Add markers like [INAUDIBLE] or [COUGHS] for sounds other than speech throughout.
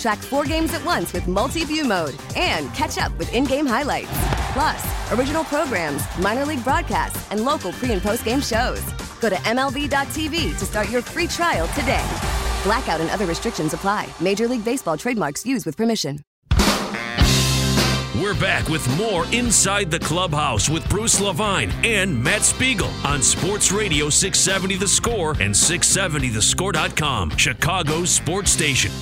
Track four games at once with multi view mode and catch up with in game highlights. Plus, original programs, minor league broadcasts, and local pre and post game shows. Go to MLB.tv to start your free trial today. Blackout and other restrictions apply. Major League Baseball trademarks used with permission. We're back with more Inside the Clubhouse with Bruce Levine and Matt Spiegel on Sports Radio 670 The Score and 670thescore.com, Chicago's sports station.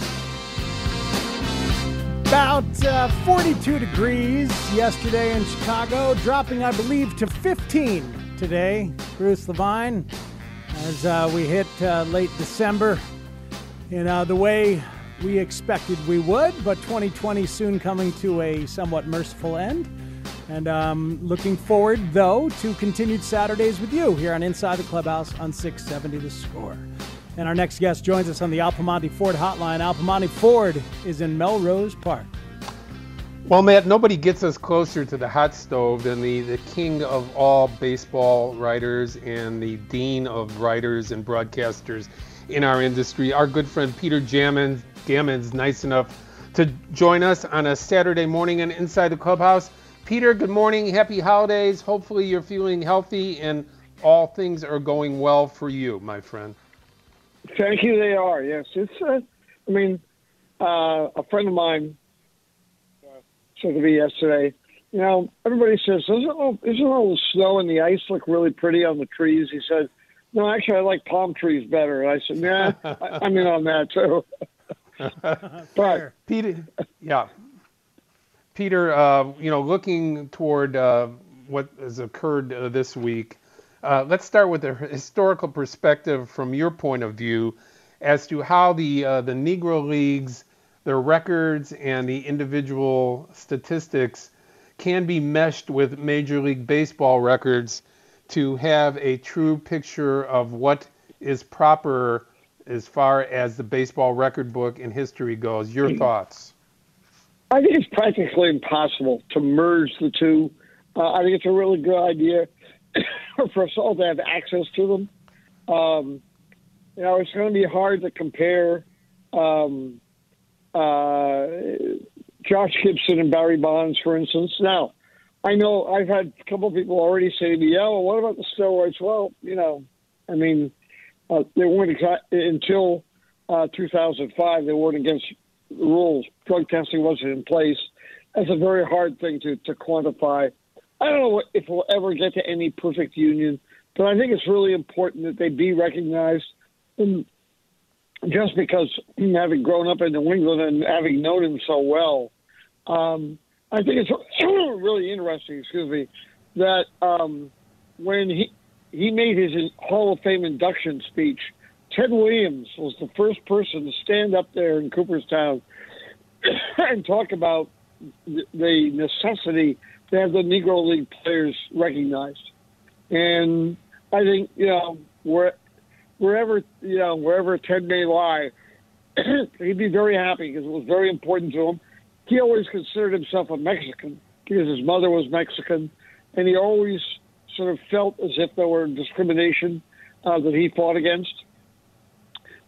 About uh, 42 degrees yesterday in Chicago, dropping, I believe, to 15 today. Bruce Levine, as uh, we hit uh, late December in the way we expected we would, but 2020 soon coming to a somewhat merciful end. And um, looking forward, though, to continued Saturdays with you here on Inside the Clubhouse on 670 The Score. And our next guest joins us on the Al Piemonte Ford hotline. Al Piemonte Ford is in Melrose Park. Well, Matt, nobody gets us closer to the hot stove than the, the king of all baseball writers and the dean of writers and broadcasters in our industry. Our good friend Peter Gammons, Gammons nice enough to join us on a Saturday morning and Inside the Clubhouse. Peter, good morning. Happy holidays. Hopefully, you're feeling healthy and all things are going well for you, my friend. Thank you. They are. Yes, it's. Uh, I mean, uh, a friend of mine uh, said to me yesterday. You know, everybody says, "Isn't all, isn't all the snow and the ice look really pretty on the trees?" He said, "No, actually, I like palm trees better." And I said, "Yeah, I, I'm in on that too." [LAUGHS] but Peter, yeah, Peter, uh, you know, looking toward uh, what has occurred uh, this week, uh, let's start with a historical perspective from your point of view as to how the uh, the Negro Leagues, their records, and the individual statistics can be meshed with Major League Baseball records to have a true picture of what is proper as far as the baseball record book and history goes. Your thoughts? I think it's practically impossible to merge the two. Uh, I think it's a really good idea [LAUGHS] for us all to have access to them. Um, you know, it's going to be hard to compare um, uh, Josh Gibson and Barry Bonds, for instance. Now, I know I've had a couple of people already say to me, "Yeah, well, what about the steroids?" Well, you know, I mean, uh, they weren't exa- until uh, 2005. They weren't against rules. Drug testing wasn't in place. That's a very hard thing to, to quantify. I don't know if we'll ever get to any perfect union, but I think it's really important that they be recognized. And just because having grown up in New England and having known him so well, um, I think it's [CLEARS THROAT] really interesting. Excuse me, that um, when he he made his Hall of Fame induction speech, Ted Williams was the first person to stand up there in Cooperstown [COUGHS] and talk about the necessity to have the Negro League players recognized. And I think you know where, wherever you know wherever Ted may lie, [CLEARS THROAT] he'd be very happy because it was very important to him. He always considered himself a Mexican because his mother was Mexican, and he always sort of felt as if there were discrimination uh, that he fought against.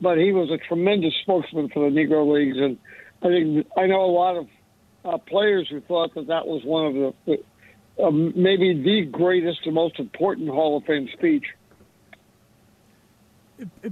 But he was a tremendous spokesman for the Negro Leagues, and I think I know a lot of uh, players who thought that that was one of the, uh, maybe the greatest and most important Hall of Fame speech.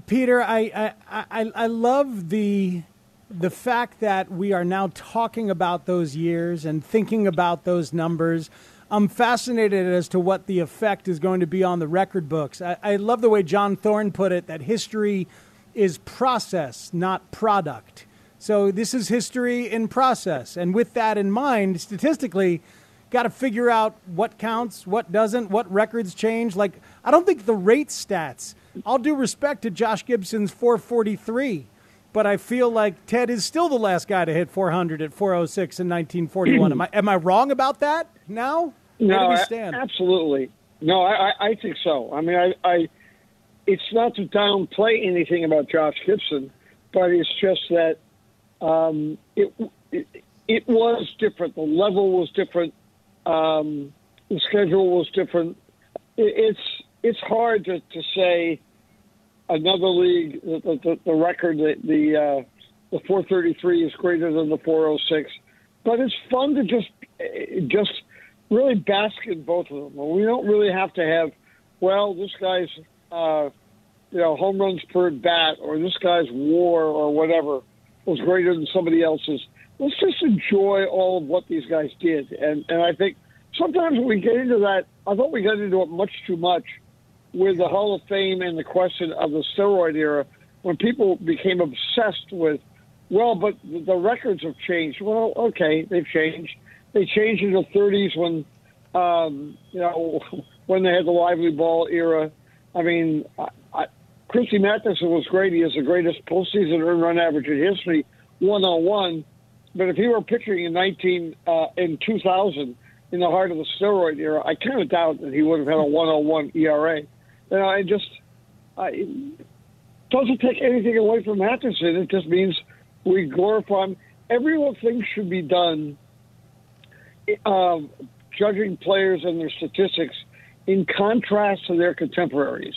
Peter, I, I, I, I love the the fact that we are now talking about those years and thinking about those numbers. I'm fascinated as to what the effect is going to be on the record books. I, I love the way John Thorn put it that history is process, not product. So this is history in process. And with that in mind, statistically, got to figure out what counts, what doesn't, what records change. Like, I don't think the rate stats, I'll do respect to Josh Gibson's 443 but I feel like Ted is still the last guy to hit 400 at 406 in 1941. am I am I wrong about that now? No, absolutely. No, I, I think so. I mean, I, I, it's not to downplay anything about Josh Gibson, but it's just that um, it, it, it was different. The level was different. Um, the schedule was different. It, it's it's hard to, to say another league, the, the, the record, the the, uh, the 433 is greater than the 406. But it's fun to just just really bask in both of them. We don't really have to have, well, this guy's uh, you know home runs per bat or this guy's WAR or whatever was greater than somebody else's. Let's just enjoy all of what these guys did, and and I think sometimes when we get into that, I thought we got into it much too much with the Hall of Fame and the question of the steroid era, when people became obsessed with, well, but the records have changed. Well, okay, they've changed. They changed in the 30s when, um, you know, [LAUGHS] when they had the lively ball era. I mean, Christy Mathewson was great. He has the greatest postseason earned run average in history, one on one. But if he were pitching in 19 uh, in 2000 in the heart of the steroid era, I kind of doubt that he would have had a one on one ERA. And I just I, doesn't take anything away from Mathewson. It just means we glorify him. Everything should be done uh, judging players and their statistics in contrast to their contemporaries.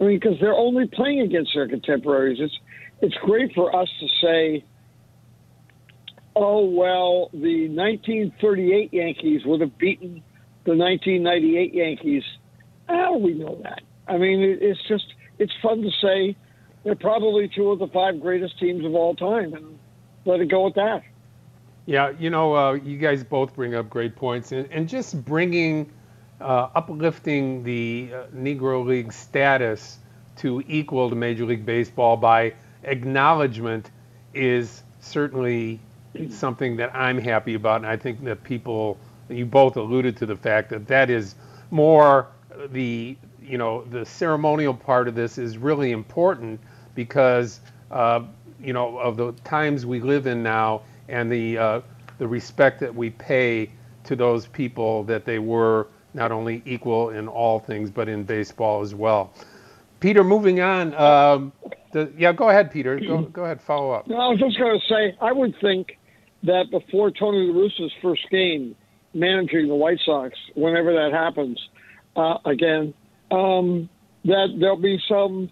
I mean, because they're only playing against their contemporaries. It's it's great for us to say, oh well, the 1938 Yankees would have beaten the 1998 Yankees. How do we know that? I mean, it's just it's fun to say they're probably two of the five greatest teams of all time, and let it go at that. Yeah, you know, uh, you guys both bring up great points, and, and just bringing, uh, uplifting the uh, Negro League status to equal to Major League Baseball by acknowledgement is certainly something that I'm happy about, and I think that people, you both alluded to the fact that that is more the you know, the ceremonial part of this is really important because, uh, you know, of the times we live in now and the uh, the respect that we pay to those people that they were not only equal in all things but in baseball as well. Peter, moving on. Um, the, yeah, go ahead, Peter. Go, go ahead. Follow up. No, I was just going to say, I would think that before Tony La Russa's first game managing the White Sox, whenever that happens, uh, again, um, that there'll be some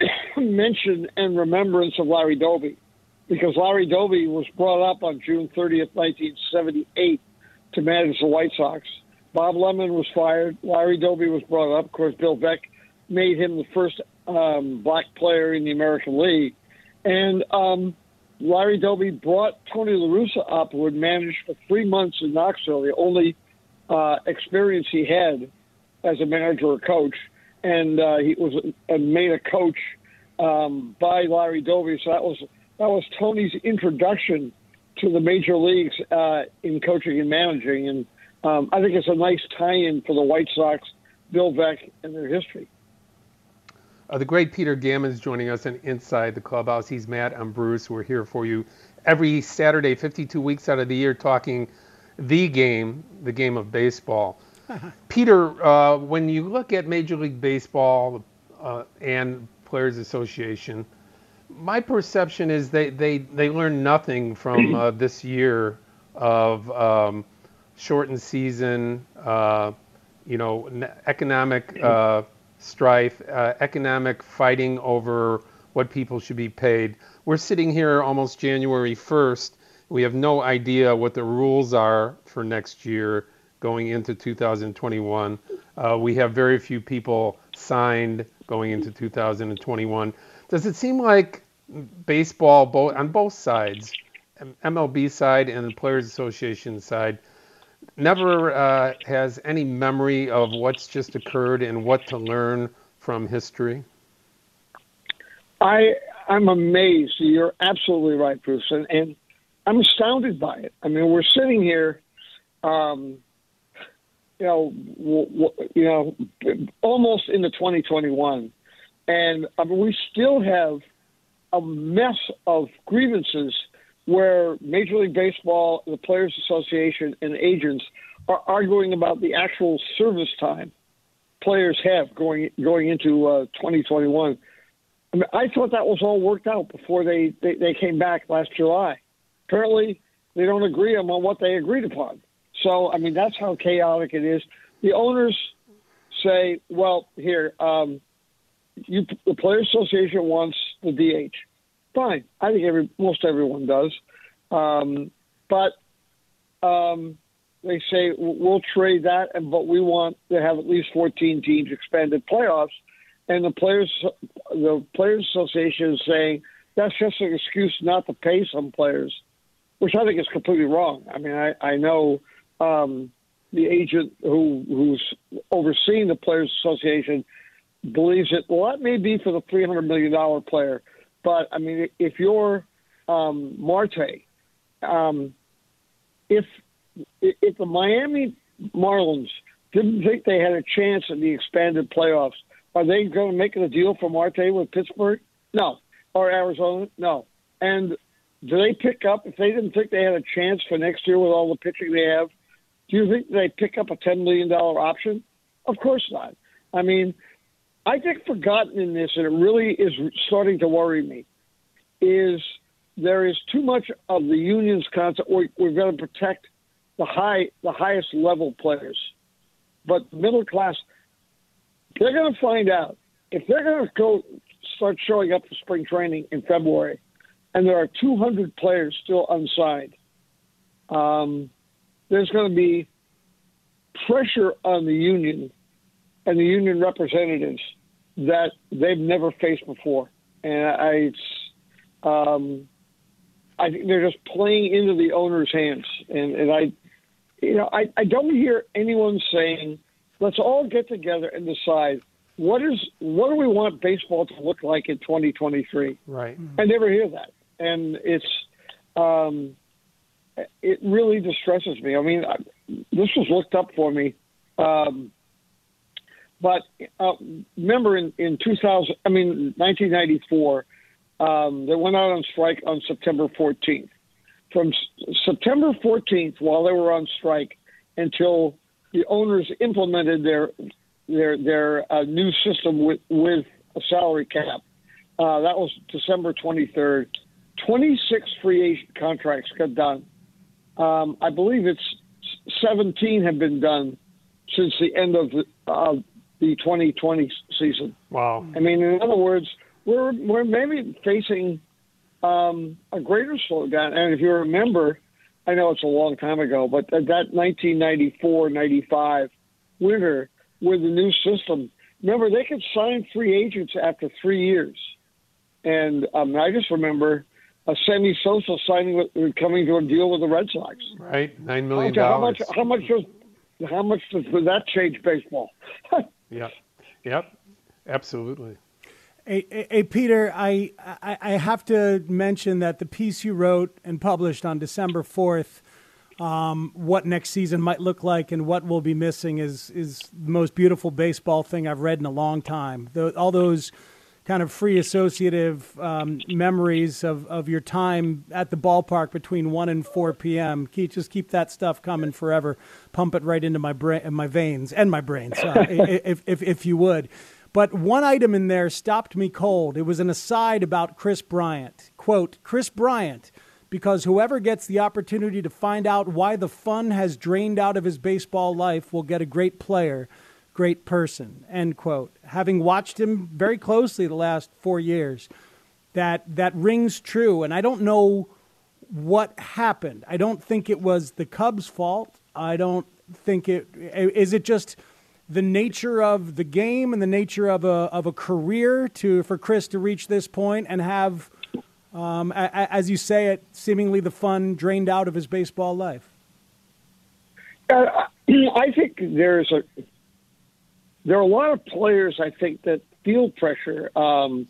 [COUGHS] mention and remembrance of Larry Doby, because Larry Doby was brought up on June 30th, 1978, to manage the White Sox. Bob Lemon was fired. Larry Doby was brought up. Of course, Bill Veeck made him the first um, black player in the American League. And um, Larry Doby brought Tony La Russa up, who had managed for three months in Knoxville, the only uh, experience he had as a manager or coach, and uh, he was made a coach um, by Larry Doby. So that was that was Tony's introduction to the major leagues uh, in coaching and managing, and um, I think it's a nice tie-in for the White Sox, Bill Veeck, and their history. Uh, the great Peter Gammon is joining us in Inside the Clubhouse. He's Matt. I'm Bruce. We're here for you every Saturday, 52 weeks out of the year, talking the game, the game of baseball. [LAUGHS] Peter, uh, when you look at Major League Baseball uh, and Players Association, my perception is they, they, they learn nothing from [CLEARS THROAT] uh, this year of um, shortened season, uh, you know, economic uh, strife, uh, economic fighting over what people should be paid. We're sitting here almost January 1st. We have no idea what the rules are for next year going into 2021. Uh, we have very few people signed going into 2021. Does it seem like baseball, both on both sides, MLB side and the Players Association side, never uh, has any memory of what's just occurred and what to learn from history? I I'm amazed. You're absolutely right, Bruce, and, and I'm astounded by it. I mean, we're sitting here, um, you know, w- w- you know, almost into 2021, and I mean, we still have a mess of grievances where Major League Baseball, the Players Association, and agents are arguing about the actual service time players have going going into uh, 2021. I, mean, I thought that was all worked out before they, they, they came back last July. Apparently, they don't agree on what they agreed upon. So, I mean, that's how chaotic it is. The owners say, well, here, um, you, the Players Association wants the DH. Fine. I think every most everyone does. Um, but um, they say we'll trade that, and but we want to have at least 14 teams expanded playoffs. And the players, the players association is saying that's just an excuse not to pay some players, which I think is completely wrong. I mean, I I know um, the agent who who's overseeing the players association believes it. Well, that may be for the 300 million dollar player, but I mean, if you're um, Marte, um, if if the Miami Marlins didn't think they had a chance in the expanded playoffs, are they going to make a deal for Marte with Pittsburgh? No. Or Arizona? No. And do they pick up if they didn't think they had a chance for next year with all the pitching they have? Do you think they pick up a ten million dollar option? Of course not. I mean, I think forgotten in this, and it really is starting to worry me, is there is too much of the union's concept. We're, we're going to protect the high, the highest level players, but middle class, they're going to find out if they're going to go start showing up for spring training in February, and there are 200 players still unsigned. Um, there's going to be pressure on the union and the union representatives that they've never faced before, and I, um, I think they're just playing into the owner's hands, and, and I, you know, I, I don't hear anyone saying, "Let's all get together and decide what is what do we want baseball to look like in 2023." Right. I never hear that, and it's um, it really distresses me. I mean, I, this was looked up for me, um, but uh, remember in in 2000, I mean 1994, um, they went out on strike on September 14th. From S- September 14th, while they were on strike, until the owners implemented their their their uh, new system with with a salary cap. Uh, that was December 23rd. 26 free agent contracts got done. Um, I believe it's 17 have been done since the end of the, uh, the 2020 season. Wow. I mean, in other words, we're we're maybe facing um, a greater slowdown. And if you remember, I know it's a long time ago, but that 1994-95 winter with the new system, remember they could sign free agents after three years. And um, I just remember a Sammy Sosa signing with, coming to a deal with the Red Sox. Right, nine million dollars. How much? How much does? How much does that change baseball? [LAUGHS] Yep, yep, absolutely. Hey, hey, hey, Peter, I, I, I have to mention that the piece you wrote and published on December 4th, um, what next season might look like and what we'll be missing, is, is the most beautiful baseball thing I've read in a long time. The, all those kind of free associative um, memories of, of your time at the ballpark between 1 and 4 p.m. Keep, just keep that stuff coming forever. Pump it right into my, brain, my veins and my brain, so, [LAUGHS] if, if, if you would. But one item in there stopped me cold. It was an aside about Kris Bryant. Quote, Kris Bryant, because whoever gets the opportunity to find out why the fun has drained out of his baseball life will get a great player, great person, end quote. Having watched him very closely the last four years, that, that rings true. And I don't know what happened. I don't think it was the Cubs' fault. I don't think it is it just the nature of the game and the nature of a of a career to for Kris to reach this point and have, um, a, a, as you say it, seemingly the fun drained out of his baseball life. Uh, [CLEARS THROAT] I think there's a there are a lot of players I think that feel pressure, um,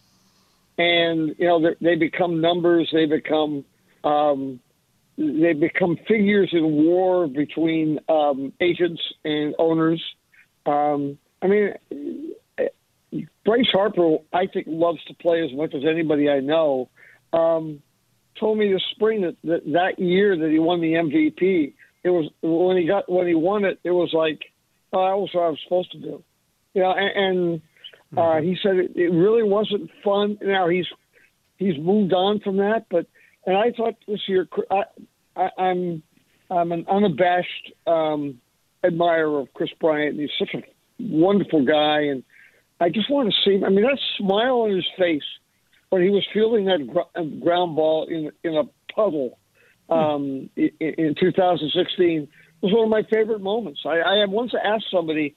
and you know they become numbers. They become um, they become figures in war between um, agents and owners. Um, I mean, Bryce Harper, I think, loves to play as much as anybody I know. Um, told me this spring that, that that year that he won the MVP, it was when he got when he won it, it was like, oh, that was what I was supposed to do. You know, and, and uh, mm-hmm. he said it, it really wasn't fun. Now he's he's moved on from that, but and I thought this year I, I, I'm I'm an unabashed um, admirer of Kris Bryant. He's such a wonderful guy, and I just want to see. Him. I mean, that smile on his face when he was fielding that gr- uh, ground ball in in a puddle um, in, in 2016 was one of my favorite moments. I, I once asked somebody,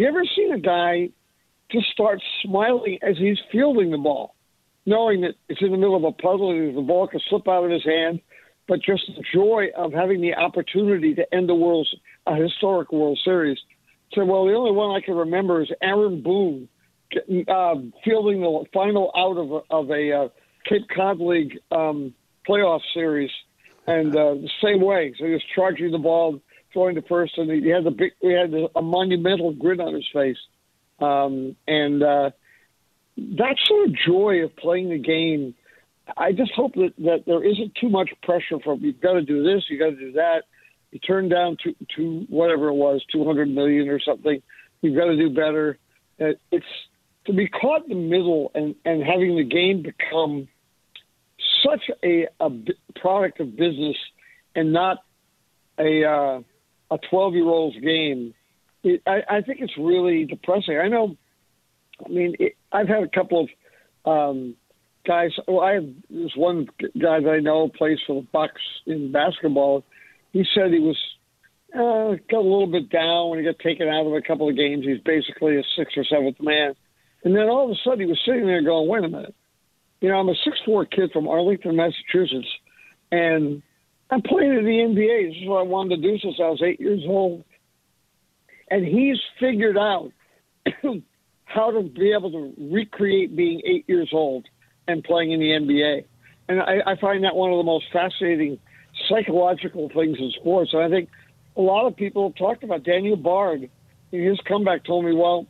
"You ever seen a guy just start smiling as he's fielding the ball, knowing that it's in the middle of a puddle and the ball could slip out of his hand?" But just the joy of having the opportunity to end the world's a historic World Series So, well, the only one I can remember is Aaron Boone uh, fielding the final out of a, of a uh, Cape Cod League um, playoff series, and uh, the same way. So he was charging the ball, throwing to first, and he had the big, he had a monumental grin on his face, um, and uh, that sort of joy of playing the game. I just hope that, that there isn't too much pressure from you've got to do this, you got to do that you turned down to to whatever it was, two hundred million or something. You've got to do better. Uh, it's to be caught in the middle and and having the game become such a, a product of business and not a uh, a twelve year old's game. It, I, I think it's really depressing. I know. I mean, it, I've had a couple of um, guys. Well, I have this one guy that I know plays for the Bucks in basketball he said he was uh, got a little bit down when he got taken out of a couple of games. He's basically a sixth or seventh man. And then all of a sudden he was sitting there going, wait a minute. You know, I'm a six four kid from Arlington, Massachusetts, and I'm playing in the NBA. This is what I wanted to do since I was eight years old. And he's figured out [CLEARS THROAT] how to be able to recreate being eight years old and playing in the NBA. And I, I find that one of the most fascinating – psychological things in sports. And I think a lot of people have talked about Daniel Bard. His comeback told me, well,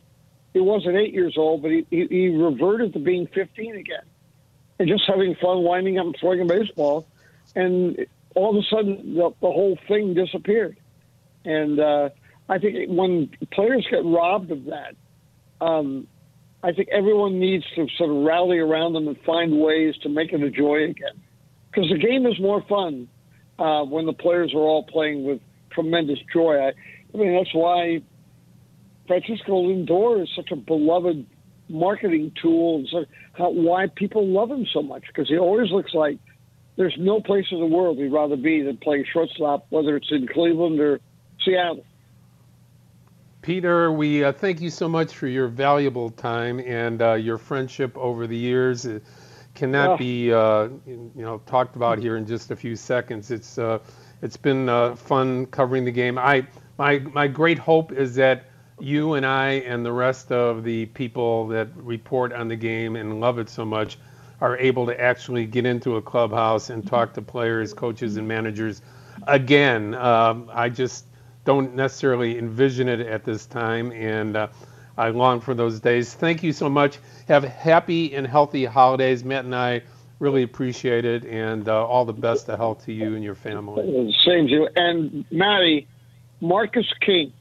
he wasn't eight years old, but he, he, he reverted to being 15 again and just having fun winding up and a baseball. And all of a sudden, the, the whole thing disappeared. And uh, I think when players get robbed of that, um, I think everyone needs to sort of rally around them and find ways to make it a joy again. Because the game is more fun uh, when the players are all playing with tremendous joy. I, I mean, that's why Francisco Lindor is such a beloved marketing tool and so how, why people love him so much because he always looks like there's no place in the world he'd rather be than playing shortstop, whether it's in Cleveland or Seattle. Peter, we uh, thank you so much for your valuable time and uh, your friendship over the years It cannot be uh, you know talked about here in just a few seconds. It's uh, it's been uh, fun covering the game. I my my great hope is that you and I and the rest of the people that report on the game and love it so much are able to actually get into a clubhouse and talk to players, coaches, and managers again. Um, I just don't necessarily envision it at this time, and uh, I long for those days. Thank you so much. Have happy and healthy holidays. Matt and I really appreciate it, and uh, all the best of health to you and your family. Same to you. And Maddie, Marcus King,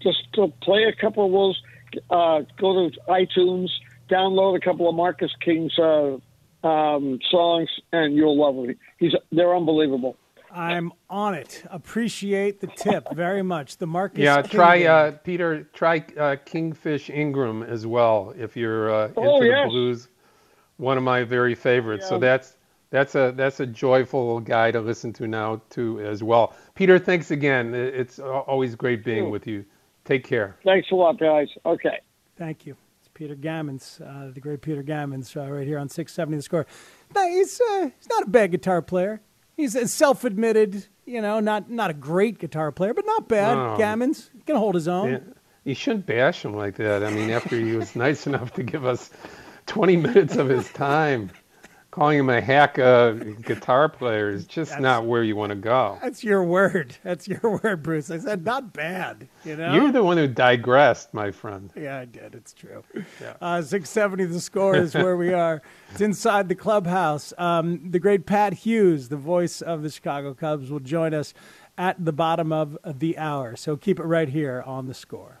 just to play a couple of those. Uh, go to iTunes, download a couple of Marcus King's uh, um, songs, and you'll love them. He's they're unbelievable. I'm on it. Appreciate the tip very much. The Marcus. Yeah, King try uh, Peter. Try uh, Kingfish Ingram as well if you're uh, oh, into yes. the blues. One of my very favorites. Yeah. So that's that's a that's a joyful guy to listen to now too as well. Peter, thanks again. It's always great being sure. with you. Take care. Thanks a lot, guys. Okay. Thank you. Peter Gammons, uh, the great Peter Gammons, uh, right here on 670 The Score. he's uh, he's not a bad guitar player he's a self-admitted You know, not not a great guitar player, but not bad. No. Gammons can hold his own. Yeah, you shouldn't bash him like that. I mean, after he was [LAUGHS] nice enough to give us 20 minutes of his time, calling him a hack uh, guitar player is just not where you want to go. That's your word. That's your word, Bruce. I said not bad. You know. You're the one who digressed, my friend. Yeah, I did. It's true. Uh, 670 the score is where we are. It's inside the clubhouse. Um, the great Pat Hughes, the voice of the Chicago Cubs, will join us at the bottom of the hour. So keep it right here on the score.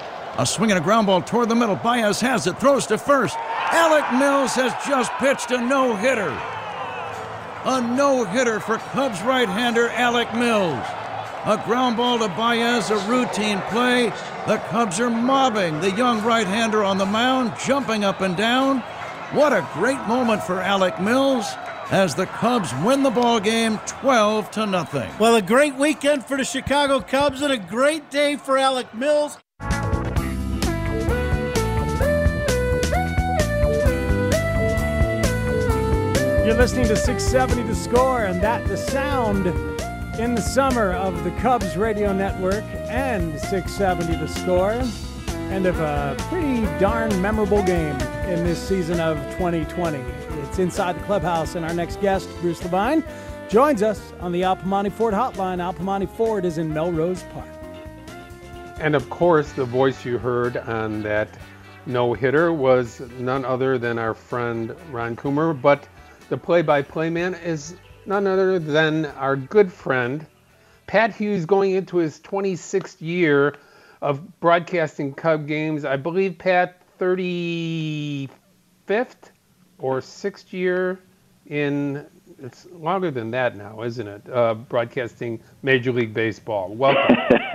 A swing and a ground ball toward the middle. Baez has it, throws to first. Alec Mills has just pitched a no hitter. A no hitter for Cubs right hander Alec Mills. A ground ball to Baez, a routine play. The Cubs are mobbing the young right hander on the mound, jumping up and down. What a great moment for Alec Mills as the Cubs win the ball game 12 to nothing. Well, a great weekend for the Chicago Cubs and a great day for Alec Mills. You're listening to 670 The Score, and that the sound in the summer of the Cubs radio network and 670 The Score, End of a pretty darn memorable game in this season of 2020. It's inside the clubhouse, and our next guest, Bruce Levine, joins us on the Al Piemonte Ford hotline. Al Piemonte Ford is in Melrose Park. And of course, the voice you heard on that no hitter was none other than our friend Ron Coomer, but the play by play man is none other than our good friend Pat Hughes going into his 26th year of broadcasting Cub games. I believe Pat 35th or 6th year in it's longer than that now, isn't it? Uh, broadcasting Major League Baseball. Welcome. [LAUGHS]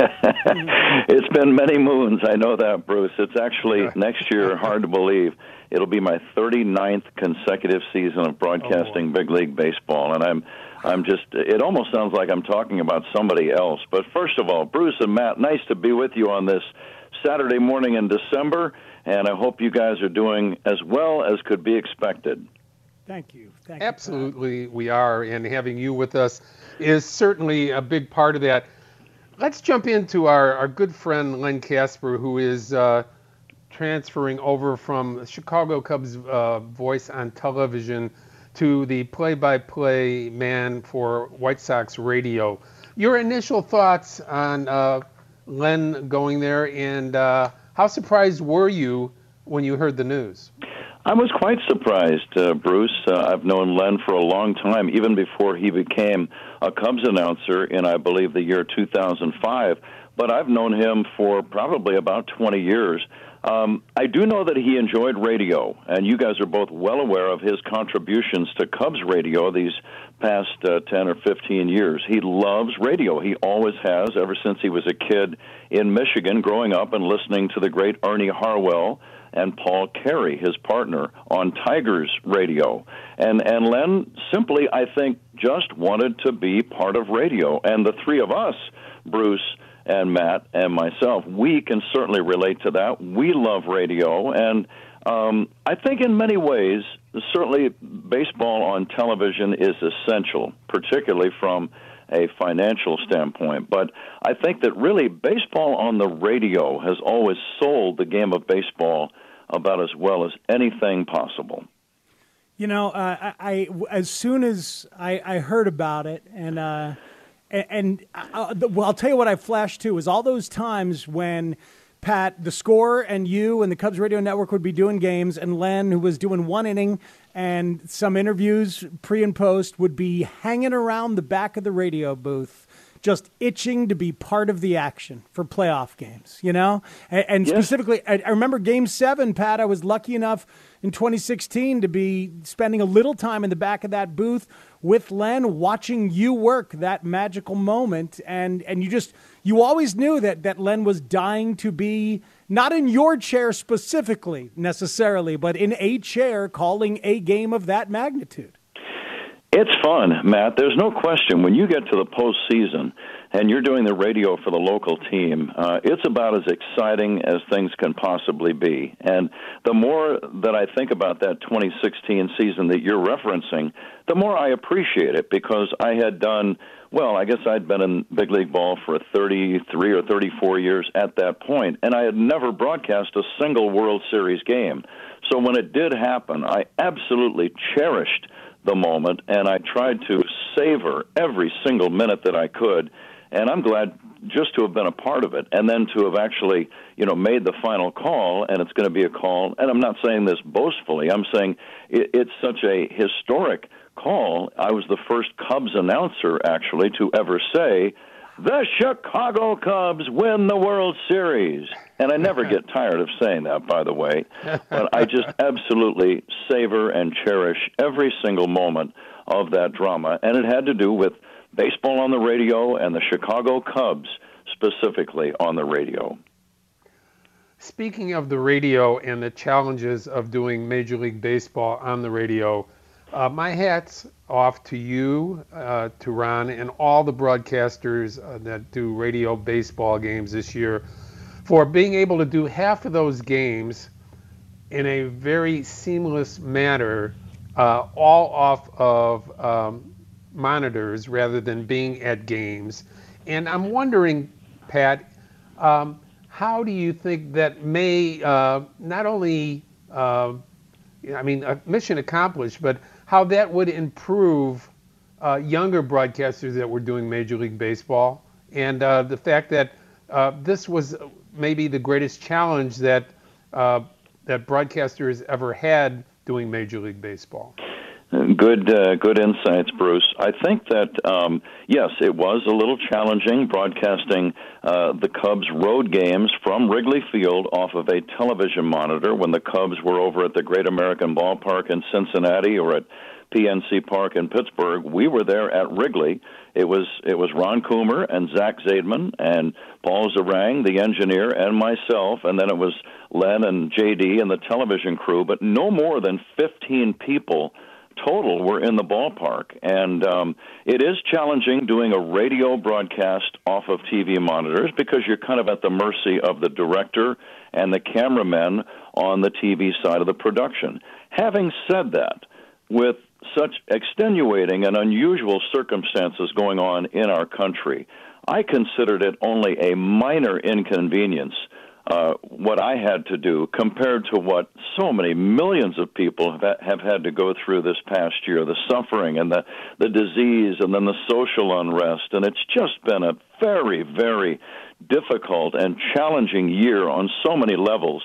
it's been many moons. I know that, Bruce. It's actually next year, hard to believe. It'll be my 39th consecutive season of broadcasting Big League Baseball, and I'm I'm just it almost sounds like I'm talking about somebody else. But first of all, Bruce and Matt, nice to be with you on this Saturday morning in December, and I hope you guys are doing as well as could be expected. Thank you. Thank Absolutely, you, we are, and having you with us is certainly a big part of that. Let's jump into our, our good friend Len Kasper, who is uh, transferring over from Chicago Cubs uh, voice on television to the play-by-play man for White Sox radio. Your initial thoughts on uh, Len going there, and uh, how surprised were you when you heard the news? I was quite surprised, uh, Bruce. Uh, I've known Len for a long time, even before he became a Cubs announcer in, I believe, the year 2005. But I've known him for probably about 20 years. Um, I do know that he enjoyed radio, and you guys are both well aware of his contributions to Cubs radio these past uh, 10 or 15 years. He loves radio. He always has, ever since he was a kid in Michigan, growing up and listening to the great Ernie Harwell and Paul Carey, his partner, on Tigers radio. And and Len simply, I think, just wanted to be part of radio. And the three of us, Bruce and Matt and myself, we can certainly relate to that. We love radio, and um, I think in many ways, certainly baseball on television is essential, particularly from a financial standpoint. But I think that really baseball on the radio has always sold the game of baseball about as well as anything possible. You know, uh, I, I, as soon as I, I heard about it, and uh, and, I, uh, uh, well, I'll tell you what I flashed to is all those times when Pat, the score, and you and the Cubs Radio Network would be doing games, and Len, who was doing one inning and some interviews pre and post, would be hanging around the back of the radio booth just itching to be part of the action for playoff games, you know? And, and specifically, I, I remember game seven, Pat, I was lucky enough in 2016 to be spending a little time in the back of that booth with Len watching you work that magical moment. And, and you just, you always knew that, that Len was dying to be not in your chair specifically necessarily, but in a chair calling a game of that magnitude. It's fun, Matt. There's no question. When you get to the postseason and you're doing the radio for the local team, uh, it's about as exciting as things can possibly be. And the more that I think about that 2016 season that you're referencing, the more I appreciate it because I had done well, I guess I'd been in big league ball for 33 or 34 years at that point, and I had never broadcast a single World Series game. So when it did happen, I absolutely cherished the moment, and I tried to savor every single minute that I could. And I'm glad just to have been a part of it, and then to have actually, you know, made the final call. And it's going to be a call. And I'm not saying this boastfully. I'm saying it, it's such a historic call. I was the first Cubs announcer actually to ever say the Chicago Cubs win the World Series. And I never get tired of saying that, by the way. [LAUGHS] But I just absolutely savor and cherish every single moment of that drama. And it had to do with baseball on the radio and the Chicago Cubs specifically on the radio. Speaking of the radio and the challenges of doing Major League Baseball on the radio, uh, my hat's off to you, uh, to Ron, and all the broadcasters uh, that do radio baseball games this year for being able to do half of those games in a very seamless manner, uh, all off of um, monitors rather than being at games. And I'm wondering, Pat, um, how do you think that may uh, not only, uh, I mean, a mission accomplished, but how that would improve uh, younger broadcasters that were doing Major League Baseball, and uh, the fact that uh, this was maybe the greatest challenge that uh, that broadcasters ever had doing Major League Baseball. Good, uh, good insights, Bruce. I think that um, yes, it was a little challenging broadcasting uh, the Cubs road games from Wrigley Field off of a television monitor when the Cubs were over at the Great American Ballpark in Cincinnati or at PNC Park in Pittsburgh. We were there at Wrigley. It was it was Ron Coomer and Zach Zaidman and Paul Zarang, the engineer, and myself, and then it was Len and JD and the television crew. But no more than 15 people total were in the ballpark. And um, it is challenging doing a radio broadcast off of TV monitors because you're kind of at the mercy of the director and the cameramen on the TV side of the production. Having said that, with such extenuating and unusual circumstances going on in our country, I considered it only a minor inconvenience. Uh, what I had to do compared to what so many millions of people have, have had to go through this past year the suffering and the, the disease and then the social unrest. And it's just been a very, very difficult and challenging year on so many levels.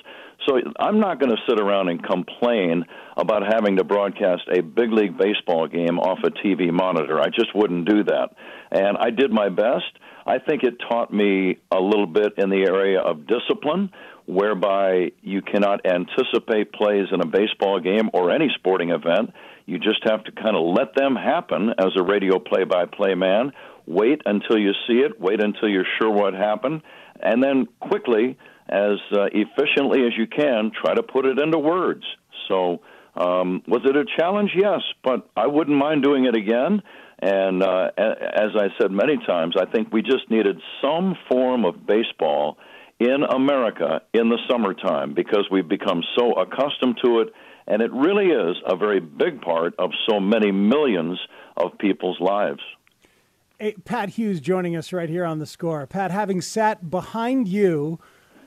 So I'm not going to sit around and complain about having to broadcast a big league baseball game off a TV monitor. I just wouldn't do that. And I did my best. I think it taught me a little bit in the area of discipline, whereby you cannot anticipate plays in a baseball game or any sporting event. You just have to kind of let them happen as a radio play by play man. Wait until you see it, wait until you're sure what happened, and then quickly as uh, efficiently as you can, try to put it into words. So, um, was it a challenge? Yes, but I wouldn't mind doing it again. And uh, as I said many times, I think we just needed some form of baseball in America in the summertime because we've become so accustomed to it, and it really is a very big part of so many millions of people's lives. Hey, Pat Hughes joining us right here on the score. Pat, having sat behind you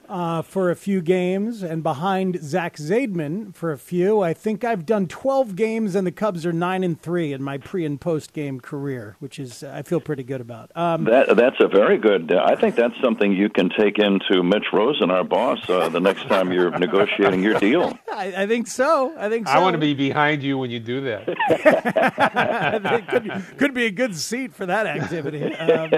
uh, for a few games and behind Zach Zaidman for a few. I think I've done 12 games and the Cubs are 9 and 3 in my pre and post game career, which is I feel pretty good about. Um, that, that's a very good. Uh, I think that's something you can take into Mitch Rosen, our boss, uh, the next time you're [LAUGHS] negotiating your deal. I, I, think so. I think so. I want to be behind you when you do that. [LAUGHS] could, could, be a good seat for that activity. Um,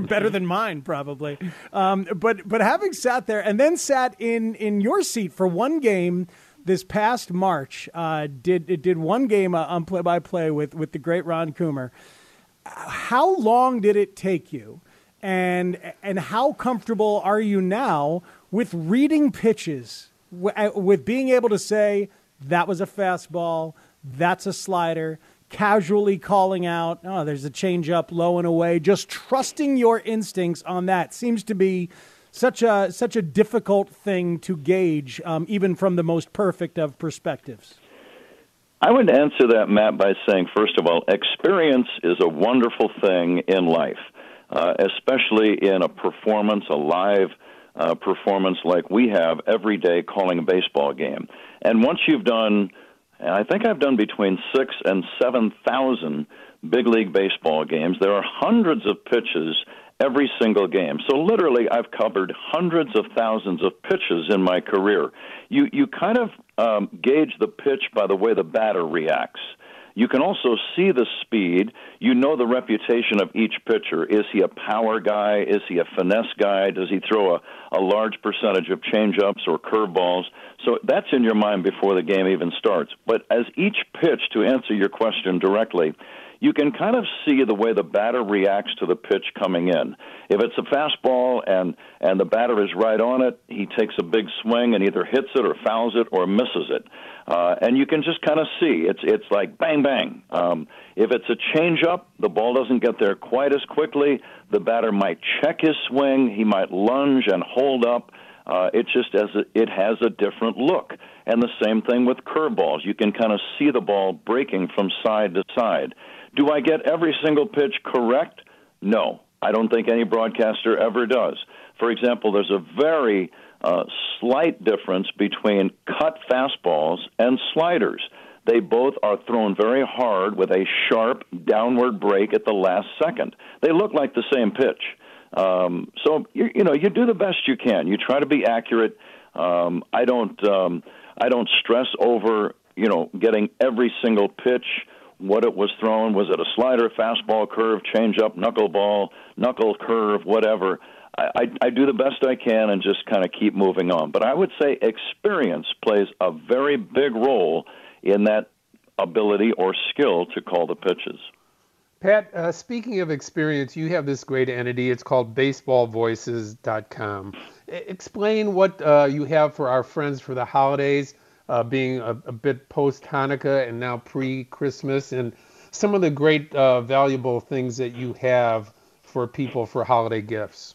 [LAUGHS] better than mine, probably. Um, but but having having sat there and then sat in in your seat for one game this past March, uh, did did one game uh, on play by play with with the great Ron Coomer. How long did it take you, and and how comfortable are you now with reading pitches, uh, with being able to say that was a fastball, that's a slider, casually calling out, oh, there's a changeup low and away, just trusting your instincts on that seems to be such a such a difficult thing to gauge, um, even from the most perfect of perspectives? I would answer that, Matt, by saying, first of all, experience is a wonderful thing in life, uh, especially in a performance, a live uh, performance like we have every day calling a baseball game. And once you've done, and I think I've done between six and 7,000 big league baseball games, there are hundreds of pitches every single game. So literally, I've covered hundreds of thousands of pitches in my career. You you kind of um, gauge the pitch by the way the batter reacts. You can also see the speed. You know the reputation of each pitcher. Is he a power guy? Is he a finesse guy? Does he throw a, a large percentage of changeups or curveballs? So that's in your mind before the game even starts. But as each pitch, to answer your question directly, you can kind of see the way the batter reacts to the pitch coming in. If it's a fastball and and the batter is right on it, he takes a big swing and either hits it or fouls it or misses it. Uh, and you can just kind of see it's it's like bang bang. Um, if it's a changeup, the ball doesn't get there quite as quickly. The batter might check his swing. He might lunge and hold up. Uh, it just as it has a different look, and the same thing with curveballs. You can kind of see the ball breaking from side to side. Do I get every single pitch correct? No. I don't think any broadcaster ever does. For example, there's a very uh, slight difference between cut fastballs and sliders. They both are thrown very hard with a sharp downward break at the last second. They look like the same pitch. Um, so you, you know you do the best you can. You try to be accurate. Um, I don't um, I don't stress over you know getting every single pitch what it was thrown. Was it a slider, fastball, curve, changeup, knuckleball, knuckle curve, whatever? I, I, I do the best I can and just kind of keep moving on. But I would say experience plays a very big role in that ability or skill to call the pitches. Pat, uh, speaking of experience, you have this great entity. It's called baseballvoices.com. Explain what uh, you have for our friends for the holidays uh, being a, a, bit post Hanukkah and now pre Christmas, and some of the great uh, valuable things that you have for people for holiday gifts.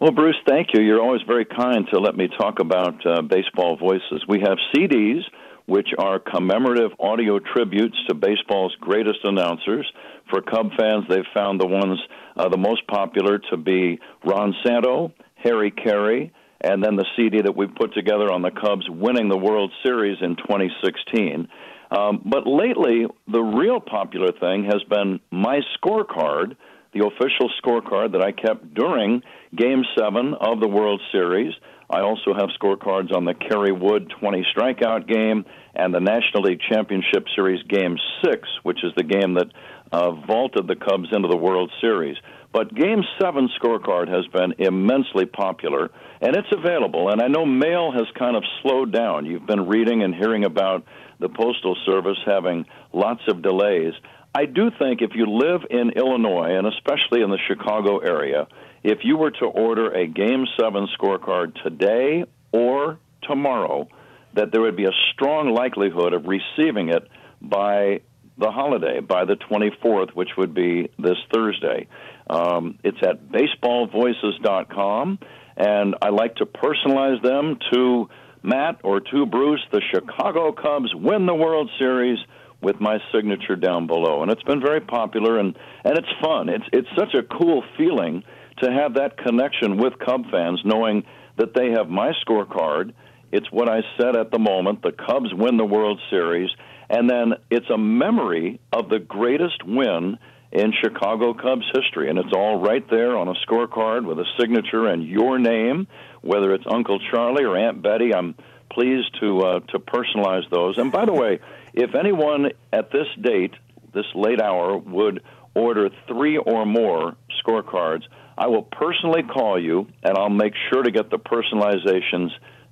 Well, Bruce, thank you. You're always very kind to let me talk about uh, Baseball Voices. We have CDs which are commemorative audio tributes to baseball's greatest announcers. For Cub fans, they've found the ones uh, the most popular to be Ron Santo, Harry Caray, and then the CD that we put together on the Cubs winning the World Series in 2016. Um, but lately, the real popular thing has been my scorecard, the official scorecard that I kept during Game 7 of the World Series. I also have scorecards on the Kerry Wood 20 strikeout game and the National League Championship Series Game 6, which is the game that uh, vaulted the Cubs into the World Series. But Game 7 scorecard has been immensely popular, and it's available. And I know mail has kind of slowed down. You've been reading and hearing about the Postal Service having lots of delays. I do think if you live in Illinois, and especially in the Chicago area, if you were to order a Game 7 scorecard today or tomorrow, that there would be a strong likelihood of receiving it by the holiday, by the 24th, which would be this Thursday. Um, it's at baseballvoices.com, and I like to personalize them to Matt or to Bruce. The Chicago Cubs win the World Series with my signature down below, and it's been very popular and and it's fun. It's it's such a cool feeling to have that connection with Cub fans, knowing that they have my scorecard. It's what I said at the moment. The Cubs win the World Series, and then it's a memory of the greatest win in Chicago Cubs history, and it's all right there on a scorecard with a signature and your name, whether it's Uncle Charlie or Aunt Betty. I'm pleased to uh, to personalize those. And by the way, if anyone at this date, this late hour, would order three or more scorecards, I will personally call you and I'll make sure to get the personalizations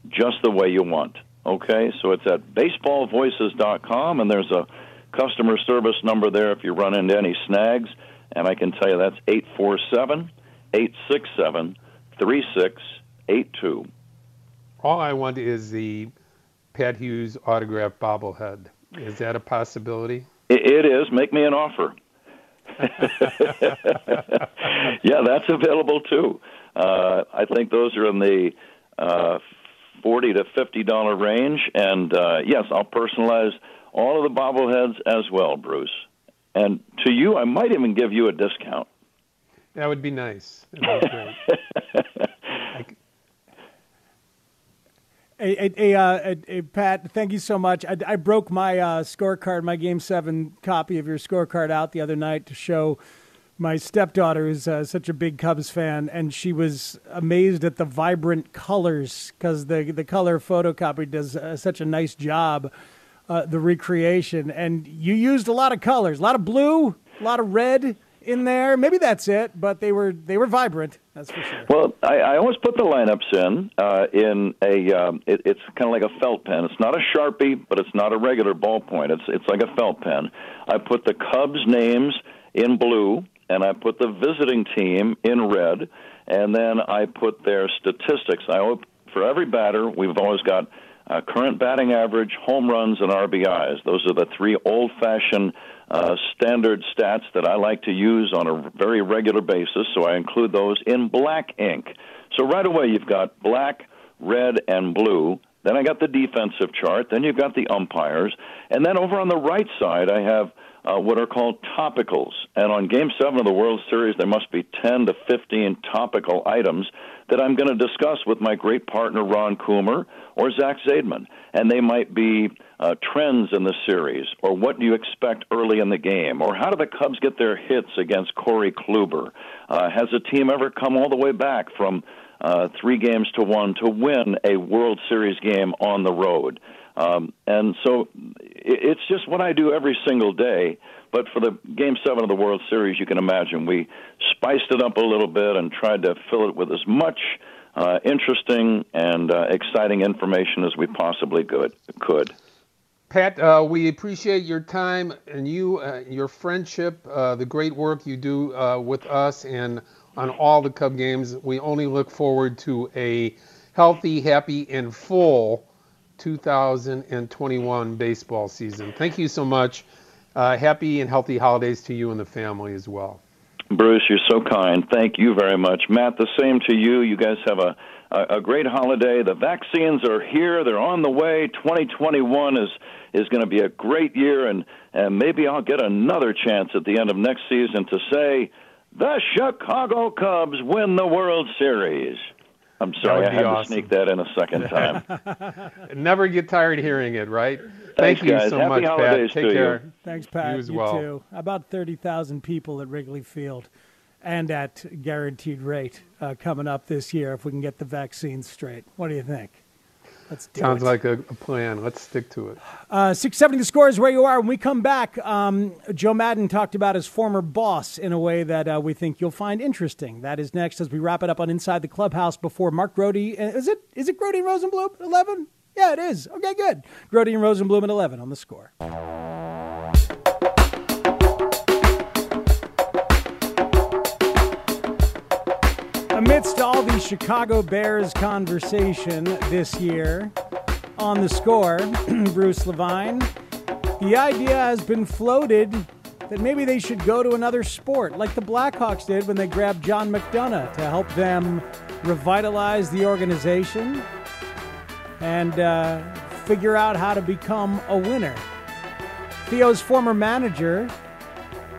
just the way you want. Okay, so it's at baseballvoices.com, and there's a customer service number there if you run into any snags. And I can tell you that's 847 867 3682. All I want is the Pat Hughes autograph bobblehead. Is that a possibility? It is. Make me an offer. [LAUGHS] yeah, that's available too. Uh, I think those are in the uh, forty to fifty dollar range, and uh, yes, I'll personalize all of the bobbleheads as well, Bruce. And to you, I might even give you a discount. That would be nice. That would be [LAUGHS] great. Hey, hey, uh, hey, Pat, thank you so much. I, I broke my uh, scorecard, my Game 7 copy of your scorecard out the other night to show my stepdaughter, who's uh, such a big Cubs fan, and she was amazed at the vibrant colors because the, the color photocopy does uh, such a nice job, uh, the recreation. And you used a lot of colors, a lot of blue, a lot of red in there. Maybe that's it, but they were they were vibrant. That's for sure. Well, I, I always put the lineups in uh, in a. Um, it, it's kind of like a felt pen. It's not a sharpie, but it's not a regular ballpoint. It's it's like a felt pen. I put the Cubs names in blue, and I put the visiting team in red, and then I put their statistics. I hope for every batter, we've always got. Uh, current batting average, home runs, and RBIs. Those are the three old fashioned uh, standard stats that I like to use on a very regular basis, so I include those in black ink. So right away you've got black, red, and blue. Then I got the defensive chart. Then you've got the umpires. And then over on the right side, I have uh, what are called topicals. And on Game 7 of the World Series, there must be 10 to 15 topical items that I'm going to discuss with my great partner, Ron Coomer, or Zach Zaidman. And they might be uh, trends in the series, or what do you expect early in the game, or how do the Cubs get their hits against Corey Kluber? Uh, has a team ever come all the way back from uh, three games to one to win a World Series game on the road? Um, and so it's just what I do every single day. But for the Game 7 of the World Series, you can imagine we spiced it up a little bit and tried to fill it with as much uh, interesting and uh, exciting information as we possibly could. Pat, uh, we appreciate your time and you, uh, your friendship, uh, the great work you do uh, with us and on all the Cub games. We only look forward to a healthy, happy, and full 2021 baseball season. Thank you so much. Uh, happy and healthy holidays to you and the family as well. Bruce, you're so kind. Thank you very much. Matt, the same to you. You guys have a, a, a great holiday. The vaccines are here; they're on the way. 2021 is is going to be a great year, and and maybe I'll get another chance at the end of next season to say the Chicago Cubs win the World Series. I'm sorry, I had awesome. to sneak that in a second [LAUGHS] time. Never get tired hearing it, right? Thanks, Thank you guys. so Happy much, Pat. Take to you. care. Thanks, Pat. You as well. too. About 30,000 people at Wrigley Field and at guaranteed rate uh, coming up this year if we can get the vaccine straight. What do you think? Let's do Sounds it. like a, a plan. Let's stick to it. Uh, 670 the score is where you are. When we come back, um, Joe Maddon talked about his former boss in a way that uh, we think you'll find interesting. That is next as we wrap it up on Inside the Clubhouse before Mark Grote. uh, Is it is it Grote and Rosenblum at 11? Yeah, it is. Okay, good. Grote and Rosenblum at 11 on the score. Amidst all the Chicago Bears conversation this year on the score, [CLEARS THROAT] Bruce Levine, the idea has been floated that maybe they should go to another sport, like the Blackhawks did when they grabbed John McDonough to help them revitalize the organization and uh, figure out how to become a winner. Theo's former manager,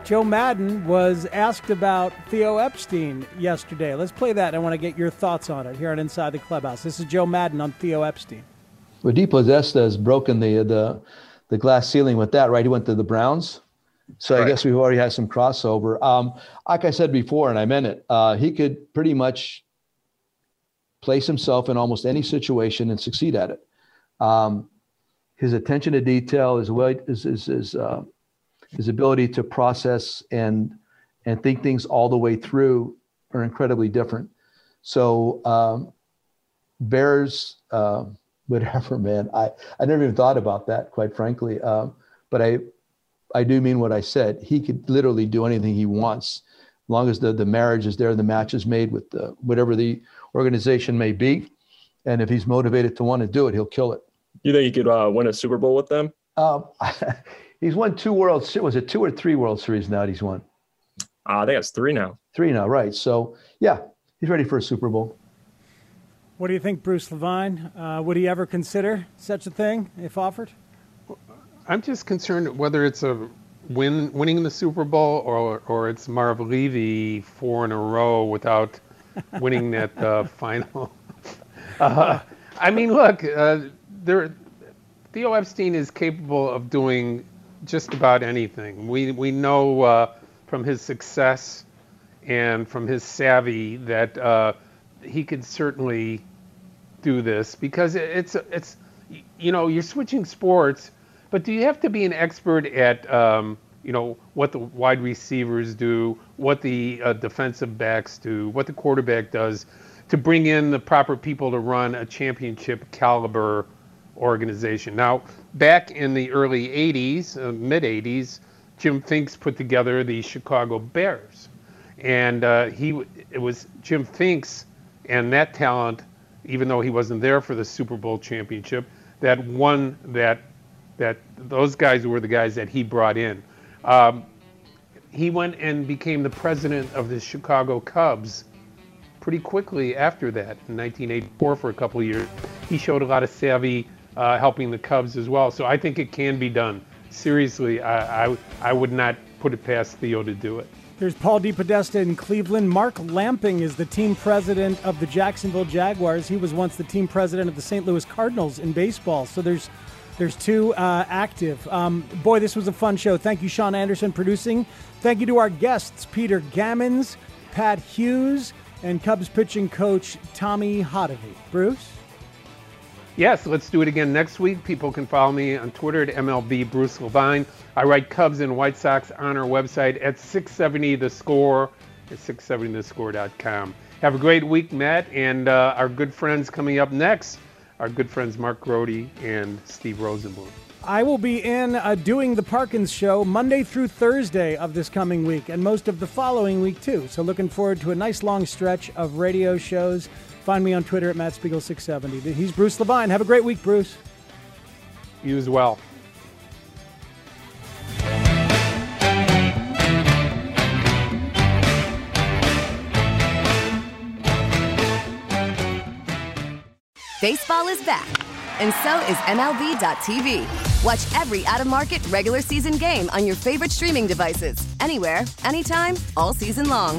Joe Maddon, was asked about Theo Epstein yesterday. Let's play that. I want to get your thoughts on it here on Inside the Clubhouse. This is Joe Maddon on Theo Epstein. Well, DePodesta has broken the the the glass ceiling with that, right? He went to the Browns, so I guess we've already had some crossover. Um, like I said before, and I meant it, uh, he could pretty much place himself in almost any situation and succeed at it. Um, his attention to detail, his way, his his his, uh, his ability to process and and think things all the way through are incredibly different. So um, Bears, uh, [LAUGHS] whatever, man. I I never even thought about that, quite frankly. Um, but I I do mean what I said. He could literally do anything he wants, as long as the the marriage is there, the match is made with the, whatever the organization may be, and if he's motivated to want to do it, he'll kill it. You think he could uh, win a Super Bowl with them? Um, [LAUGHS] he's won two World Se- was it two or three World Series now? that He's won Uh, I think it's three now. three now, right? So yeah, he's ready for a Super Bowl. What do you think, Bruce Levine? Uh, would he ever consider such a thing if offered? I'm just concerned whether it's a win winning the Super Bowl or or it's Marv Levy four in a row without winning [LAUGHS] that uh, final. [LAUGHS] Uh, I mean, look, uh, there, Theo Epstein is capable of doing just about anything. We we know uh, from his success and from his savvy that uh, he could certainly do this because it's it's you know you're switching sports, but do you have to be an expert at um, you know what the wide receivers do, what the uh, defensive backs do, what the quarterback does, to bring in the proper people to run a championship caliber organization? Now, back in the early '80s, uh, mid '80s, Jim Finks put together the Chicago Bears, and uh, he it was Jim Finks and that talent, even though he wasn't there for the Super Bowl championship, that won that that those guys were the guys that he brought in. Um, he went and became the president of the Chicago Cubs pretty quickly after that in 1984 for a couple of years. He showed a lot of savvy uh, helping the Cubs as well. So I think it can be done. Seriously, I, I, I would not put it past Theo to do it. There's Paul DePodesta in Cleveland. Mark Lamping is the team president of the Jacksonville Jaguars. He was once the team president of the St. Louis Cardinals in baseball. So there's there's two uh, active. Um, boy, this was a fun show. Thank you, Sean Anderson, producing. Thank you to our guests, Peter Gammons, Pat Hughes, and Cubs pitching coach Tommy Hotovy. Bruce? Yes, let's do it again next week. People can follow me on Twitter at MLB Bruce Levine. I write Cubs and White Sox on our website at 670 The Score at 670thescore.com. Have a great week, Matt, and uh, our good friends coming up next. Our good friends Mark Grote and Steve Rosenblum. I will be in uh, doing the Parkins show Monday through Thursday of this coming week and most of the following week, too. So, looking forward to a nice long stretch of radio shows. Find me on Twitter at Matt Spiegel670. He's Bruce Levine. Have a great week, Bruce. You as well. Baseball is back, and so is MLB.tv. Watch every out of market regular season game on your favorite streaming devices, anywhere, anytime, all season long.